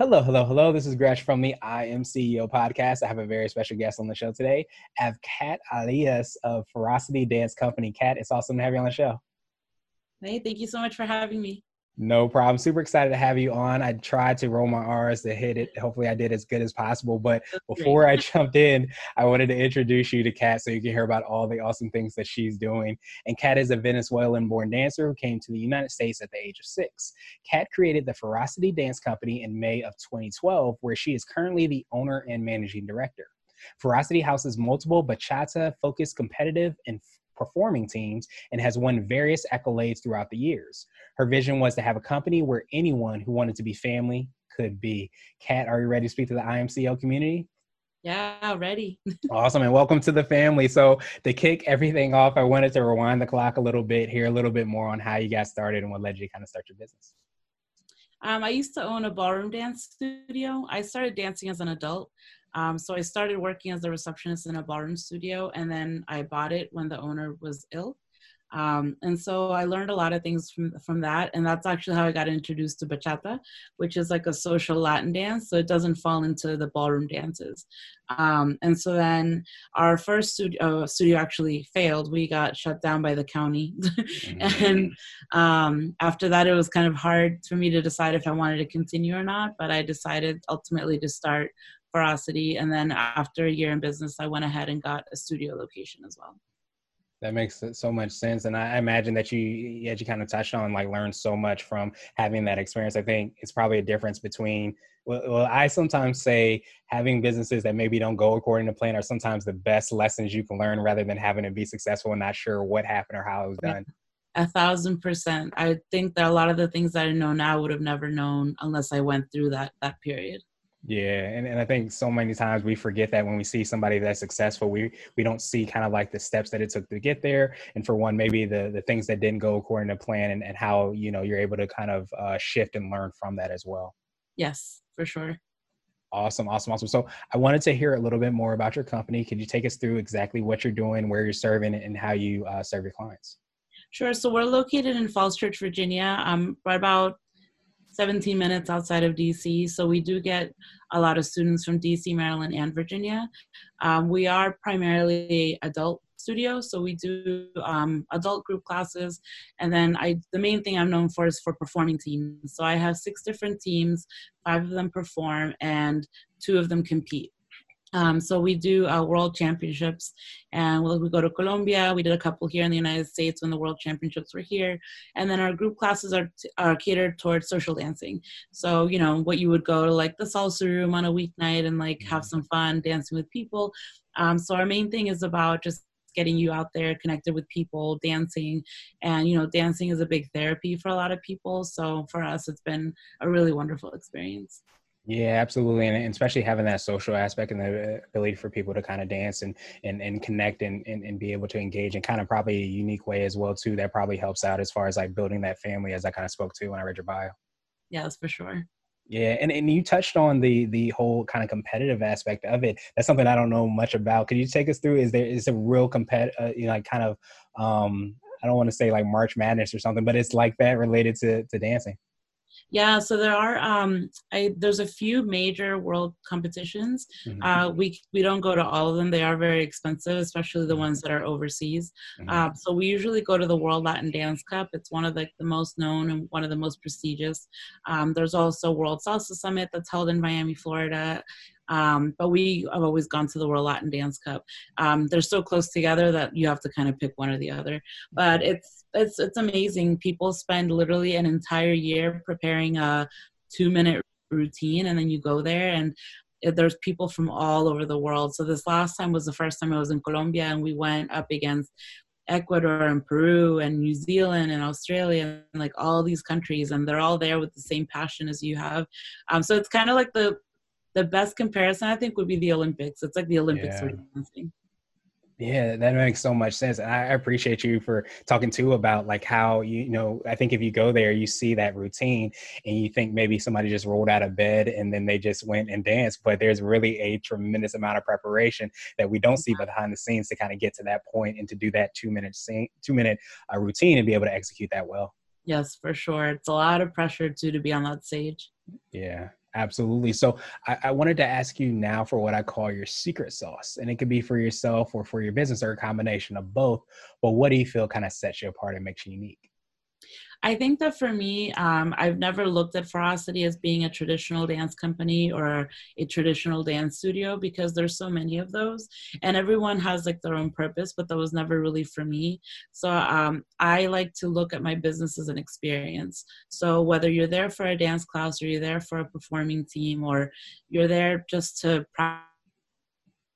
Hello, hello, hello. This is Gresh from the I Am CEO podcast. I have a very special guest on the show today. I have Kat Alias of Ferocity Dance Company. Kat, it's awesome to have you on the show. Hey, thank you so much for having me. No problem. Super excited to have you on. I tried to roll my R's to hit it. Hopefully, I did as good as possible. But before I jumped in, I wanted to introduce you to Kat so you can hear about all the awesome things that she's doing. And Kat is a Venezuelan born dancer who came to the United States at the age of six. Kat created the Ferocity Dance Company in May of 2012, where she is currently the owner and managing director. Ferocity houses multiple bachata focused competitive and performing teams and has won various accolades throughout the years. Her vision was to have a company where anyone who wanted to be family could be. Kat, are you ready to speak to the I Am CEO community? Yeah, ready. awesome. And welcome to the family. So, to kick everything off, I wanted to rewind the clock a little bit, hear a little bit more on how you got started and what led you to kind of start your business. Um, I used to own a ballroom dance studio. I started dancing as an adult. Um, so I started working as a receptionist in a ballroom studio, and then I bought it when the owner was ill. Um, and so I learned a lot of things from from that, and that's actually how I got introduced to bachata, which is like a social Latin dance, so it doesn't fall into the ballroom dances. Um, and so then our first studio, uh, studio actually failed. We got shut down by the county, mm-hmm. and um, after that, it was kind of hard for me to decide if I wanted to continue or not. But I decided ultimately to start Ferocity. And then after a year in business, I went ahead and got a studio location as well. That makes so much sense, and I imagine that you, as you kind of touched on, like learned so much from having that experience. I think it's probably a difference between. Well, well, I sometimes say having businesses that maybe don't go according to plan are sometimes the best lessons you can learn, rather than having to be successful and not sure what happened or how it was done. A thousand percent. I think that a lot of the things that I know now would have never known unless I went through that that period. Yeah, and, and I think so many times we forget that when we see somebody that's successful, we we don't see kind of like the steps that it took to get there, and for one, maybe the the things that didn't go according to plan, and, and how you know you're able to kind of uh, shift and learn from that as well. Yes, for sure. Awesome, awesome, awesome. So I wanted to hear a little bit more about your company. Could you take us through exactly what you're doing, where you're serving, and how you uh, serve your clients? Sure. So we're located in Falls Church, Virginia. Um, right about 17 minutes outside of DC. So we do get a lot of students from DC, Maryland, and Virginia. Um, we are primarily adult studio, so we do um, adult group classes, and then I the main thing I'm known for is for performing teams. So I have six different teams, five of them perform, and two of them compete. Um, so we do uh, world championships, and we'll, we go to Colombia. We did a couple here in the United States when the world championships were here, and then our group classes are, are catered towards social dancing. So you know what you would go to like the salsa room on a weeknight and like have mm-hmm. some fun dancing with people. Um, so our main thing is about just getting you out there connected with people dancing and you know dancing is a big therapy for a lot of people so for us it's been a really wonderful experience yeah, absolutely, and especially having that social aspect and the ability for people to kind of dance and and, and connect and, and, and be able to engage in kind of probably a unique way as well too. That probably helps out as far as like building that family, as I kind of spoke to when I read your bio. Yeah, that's for sure. Yeah, and, and you touched on the the whole kind of competitive aspect of it. That's something I don't know much about. Could you take us through? Is there is a real compet, uh, you know, like kind of um, I don't want to say like March Madness or something, but it's like that related to to dancing. Yeah, so there are um, I, there's a few major world competitions. Mm-hmm. Uh, we we don't go to all of them; they are very expensive, especially the mm-hmm. ones that are overseas. Mm-hmm. Uh, so we usually go to the World Latin Dance Cup. It's one of the, the most known and one of the most prestigious. Um, there's also World Salsa Summit that's held in Miami, Florida. Um, but we have always gone to the World Latin Dance Cup. Um, they're so close together that you have to kind of pick one or the other. But it's it's it's amazing. People spend literally an entire year preparing a two minute routine, and then you go there and there's people from all over the world. So this last time was the first time I was in Colombia, and we went up against Ecuador and Peru and New Zealand and Australia and like all these countries, and they're all there with the same passion as you have. Um, so it's kind of like the the best comparison I think would be the Olympics. It's like the Olympics yeah. dancing. Yeah, that makes so much sense. And I appreciate you for talking too about like how you, you know, I think if you go there, you see that routine and you think maybe somebody just rolled out of bed and then they just went and danced, but there's really a tremendous amount of preparation that we don't see behind the scenes to kind of get to that point and to do that two minute scene, two minute uh, routine and be able to execute that well. Yes, for sure. It's a lot of pressure too to be on that stage. Yeah, Absolutely. So I, I, wanted to ask you now for what I call your secret sauce, and it could be for yourself or for your business or a combination of both. But what do you feel kind of sets you apart and makes you unique? I think that for me, um, I've never looked at Ferocity as being a traditional dance company or a traditional dance studio because there's so many of those, and everyone has like their own purpose. But that was never really for me. So um, I like to look at my business as an experience. So whether you're there for a dance class or you're there for a performing team or you're there just to practice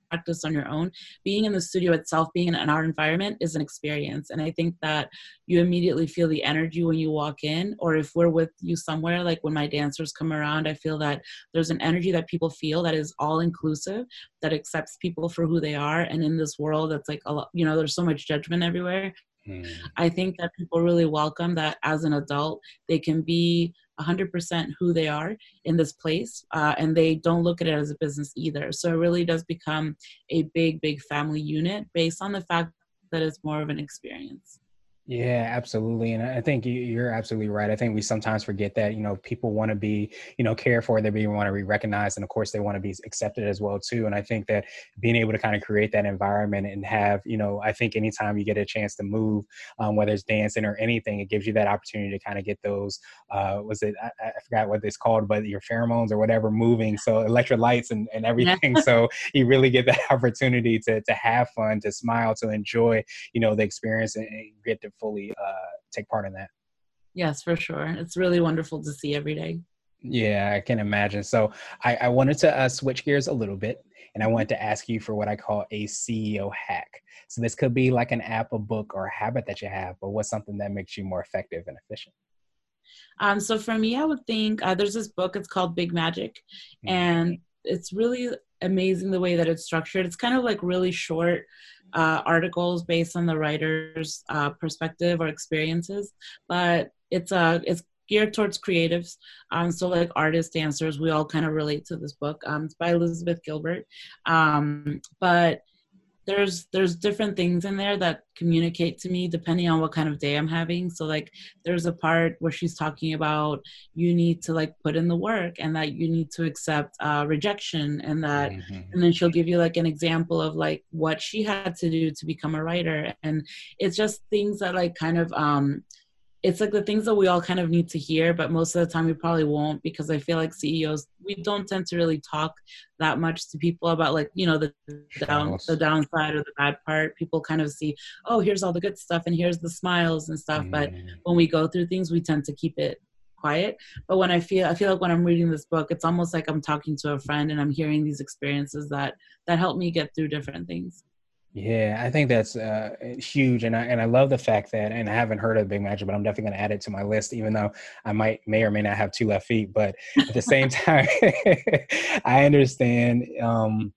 practice on your own being in the studio itself being in an art environment is an experience. And i think that you immediately feel the energy when you walk in or if we're with you somewhere like when my dancers come around i feel that there's an energy that people feel that is all inclusive that accepts people for who they are. And in this world that's like a lot you know there's so much judgment everywhere. Hmm. I think that people really welcome that as an adult, they can be 100% who they are in this place uh, and they don't look at it as a business either. So it really does become a big big family unit based on the fact that it's more of an experience yeah, absolutely. And I think you're absolutely right. I think we sometimes forget that, you know, people want to be, you know, cared for, they want to be recognized. And of course, they want to be accepted as well, too. And I think that being able to kind of create that environment and have, you know, I think anytime you get a chance to move, um, whether it's dancing or anything, it gives you that opportunity to kind of get those, uh, was it, I, I forgot what it's called, but your pheromones or whatever moving. So electrolytes and, and everything. so you really get that opportunity to, to have fun, to smile, to enjoy, you know, the experience and get to fully uh, take part in that. Yes, for sure. It's really wonderful to see every day. Yeah, I can imagine. So I, I wanted to uh, switch gears a little bit, and I wanted to ask you for what I call a CEO hack. So this could be like an app, a book, or a habit that you have, but what's something that makes you more effective and efficient? Um, so for me, I would think uh, there's this book. It's called Big Magic, mm-hmm. and it's really amazing the way that it's structured. It's kind of like really short uh, articles based on the writer's uh, perspective or experiences, but it's uh, it's geared towards creatives. Um, so like artists, dancers, we all kind of relate to this book. Um, it's by Elizabeth Gilbert, um, but there's there's different things in there that communicate to me depending on what kind of day I'm having. So like there's a part where she's talking about you need to like put in the work and that you need to accept uh, rejection and that mm-hmm. and then she'll give you like an example of like what she had to do to become a writer and it's just things that like kind of um it's like the things that we all kind of need to hear, but most of the time we probably won't because I feel like CEOs we don't tend to really talk that much to people about like you know the down the downside or the bad part. People kind of see, oh, here's all the good stuff and here's the smiles and stuff, mm. but when we go through things, we tend to keep it quiet. But when I feel I feel like when I'm reading this book, it's almost like I'm talking to a friend and I'm hearing these experiences that that help me get through different things. Yeah, I think that's uh, huge, and I and I love the fact that, and I haven't heard of Big Magic, but I'm definitely going to add it to my list, even though I might may or may not have two left feet. But at the same time, I understand. Um,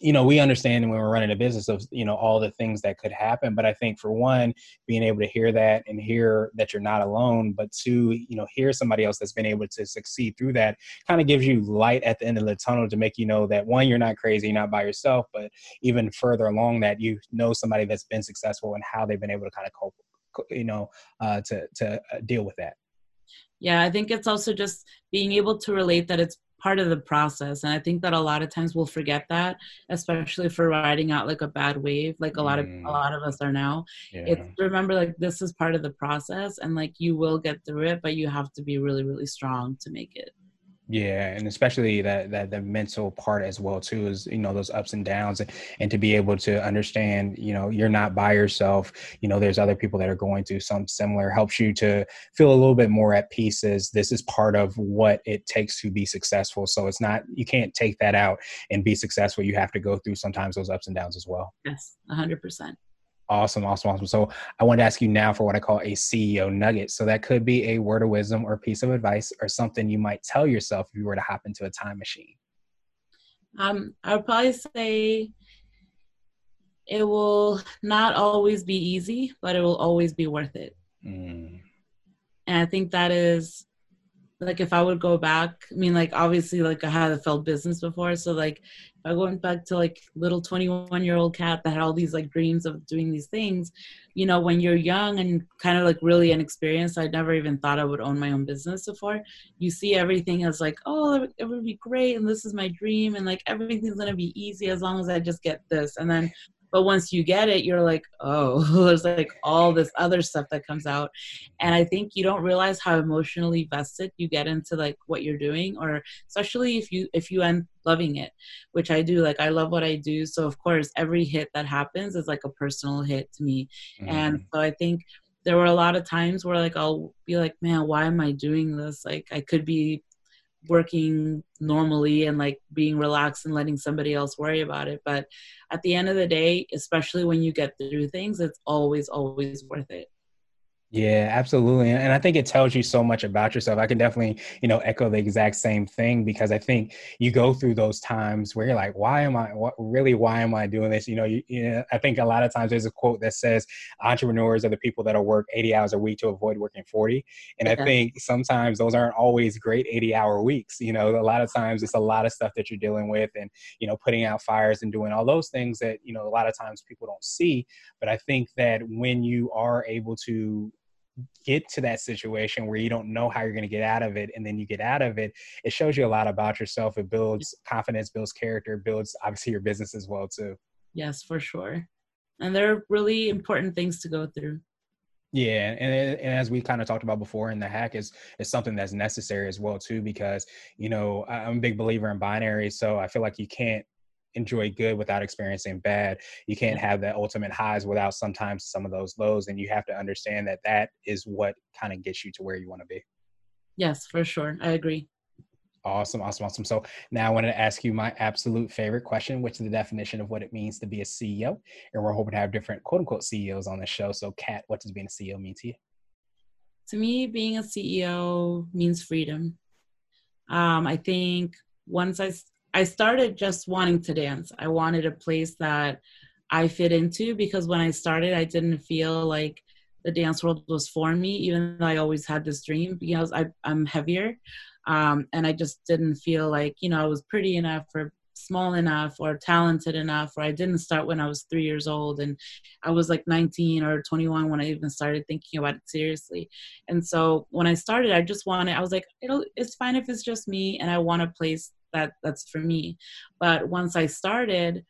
you know, we understand when we're running a business of, you know, all the things that could happen. But I think for one, being able to hear that and hear that you're not alone, but two, you know, hear somebody else that's been able to succeed through that kind of gives you light at the end of the tunnel to make you know that one, you're not crazy, you're not by yourself, but even further along that you know somebody that's been successful and how they've been able to kind of cope, you know, uh, to, to uh, deal with that. Yeah, I think it's also just being able to relate that it's part of the process and i think that a lot of times we'll forget that especially for riding out like a bad wave like a lot of a mm. lot of us are now yeah. it's remember like this is part of the process and like you will get through it but you have to be really really strong to make it yeah, and especially that that the mental part as well too is you know those ups and downs and, and to be able to understand you know you're not by yourself. You know there's other people that are going through some similar helps you to feel a little bit more at peace. As this is part of what it takes to be successful. So it's not you can't take that out and be successful. You have to go through sometimes those ups and downs as well. Yes, hundred percent. Awesome, awesome, awesome. So I want to ask you now for what I call a CEO nugget. So that could be a word of wisdom or piece of advice or something you might tell yourself if you were to hop into a time machine. Um, I would probably say it will not always be easy, but it will always be worth it. Mm. And I think that is like if I would go back, I mean, like obviously, like I had a failed business before, so like I went back to like little 21 year old Kat that had all these like dreams of doing these things, you know, when you're young and kind of like really inexperienced, I never even thought I would own my own business before. You see everything as like, oh, it would be great, and this is my dream, and like everything's gonna be easy as long as I just get this, and then but once you get it you're like oh there's like all this other stuff that comes out and i think you don't realize how emotionally vested you get into like what you're doing or especially if you if you end loving it which i do like i love what i do so of course every hit that happens is like a personal hit to me mm-hmm. and so i think there were a lot of times where like I'll be like, man, why am I doing this? Like I could be working normally and like being relaxed and letting somebody else worry about it. But at the end of the day, especially when you get through things, it's always, always worth it. Yeah, absolutely. And I think it tells you so much about yourself. I can definitely, you know, echo the exact same thing because I think you go through those times where you're like, why am I, what really, why am I doing this? You know, you, you know, I think a lot of times there's a quote that says entrepreneurs are the people that'll work 80 hours a week to avoid working 40. And I think sometimes those aren't always great 80 hour weeks. You know, a lot of times it's a lot of stuff that you're dealing with and, you know, putting out fires and doing all those things that, you know, a lot of times people don't see. But I think that when you are able to get to that situation where you don't know how you're going to get out of it and then you get out of it it shows you a lot about yourself. It builds confidence builds character builds obviously your business as well too. Yes for sure. And they're really important things to go through. Yeah, and, and as we kind of talked about before, and the hack is is something that's necessary as well too, because you know I'm a big believer in binary, so I feel like you can't enjoy good without experiencing bad. You can't have the ultimate highs without sometimes some of those lows. And you have to understand that that is what kind of gets you to where you want to be. Yes, for sure. I agree. Awesome, awesome, awesome. So now I wanted to ask you my absolute favorite question, which is the definition of what it means to be a CEO. And we're hoping to have different quote unquote CEOs on the show. So, Kat, what does being a CEO mean to you? To me, being a CEO means freedom. Um, I think once I I started just wanting to dance. I wanted a place that I fit into because when I started, I didn't feel like the dance world was for me, even though I always had this dream because I, am heavier. Um, and I just didn't feel like, you know, I was pretty enough or small enough or talented enough, or I didn't start when I was three years old. And I was like 19 or 21 when I even started thinking about it seriously. And so when I started, I just wanted, I was like, it'll, it's fine if it's just me. And I want a place that that's for me. But once i started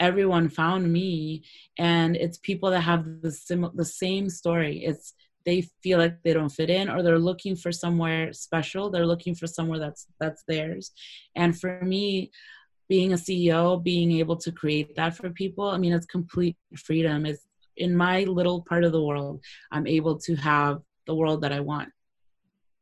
everyone found me and it's people that have the sim- the same story. It's they feel like they don't fit in or they're looking for somewhere special. They're looking for somewhere that's that's theirs. And for me being a ceo being able to create that for people i mean it's complete freedom. It's in my little part of the world i'm able to have the world that i want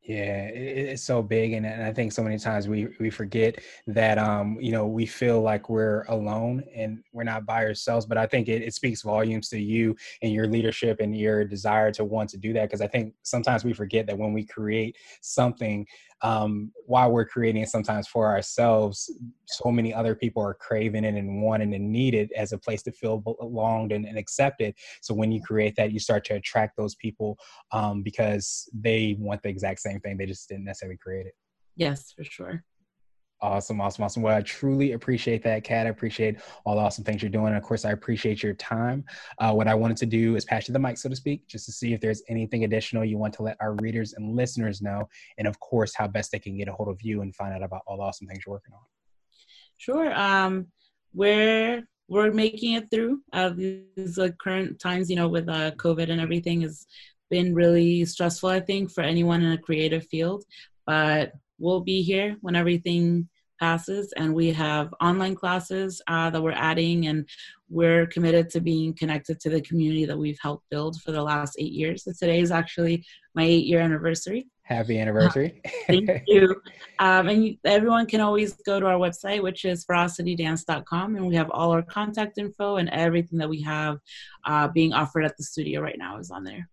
yeah, it's so big, and, I think so many times we we forget that um you know we feel like we're alone and we're not by ourselves. But I think it, it speaks volumes to you and your leadership and your desire to want to do that. Because I think sometimes we forget that when we create something, um, while we're creating it sometimes for ourselves, so many other people are craving it and wanting and need it as a place to feel belonged and, and accepted. So when you create that, you start to attract those people um, because they want the exact same thing. They just didn't necessarily create it. Yes, for sure. Awesome, awesome, awesome. Well, I truly appreciate that, Kat. I appreciate all the awesome things you're doing. And of course, I appreciate your time. Uh, what I wanted to do is pass you the mic, so to speak, just to see if there's anything additional you want to let our readers and listeners know. And of course, how best they can get a hold of you and find out about all the awesome things you're working on. Sure. Um, we're we're making it through uh, these uh, current times, you know, with uh, COVID and everything has been really stressful, I think, for anyone in a creative field. But we'll be here when everything passes and we have online classes uh, that we're adding and we're committed to being connected to the community that we've helped build for the last eight years. So today is actually my eight year anniversary. Happy anniversary. uh, thank you. Um, and you, everyone can always go to our website which is ferocitydance.com and we have all our contact info and everything that we have uh, being offered at the studio right now is on there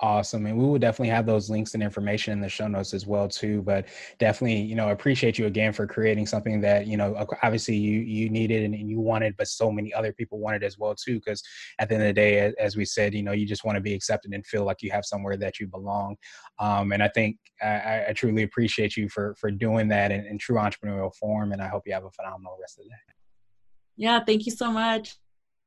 Awesome. And we will definitely have those links and information in the show notes as well too. But definitely, you know, appreciate you again for creating something that, you know, obviously you you needed and, you wanted, but so many other people wanted as well too. Because at the end of the day, as we said, you know, you just want to be accepted and feel like you have somewhere that you belong. Um, and I think I, I, truly appreciate you for for doing that in, in true entrepreneurial form. And I hope you have a phenomenal rest of the day. Yeah, thank you so much.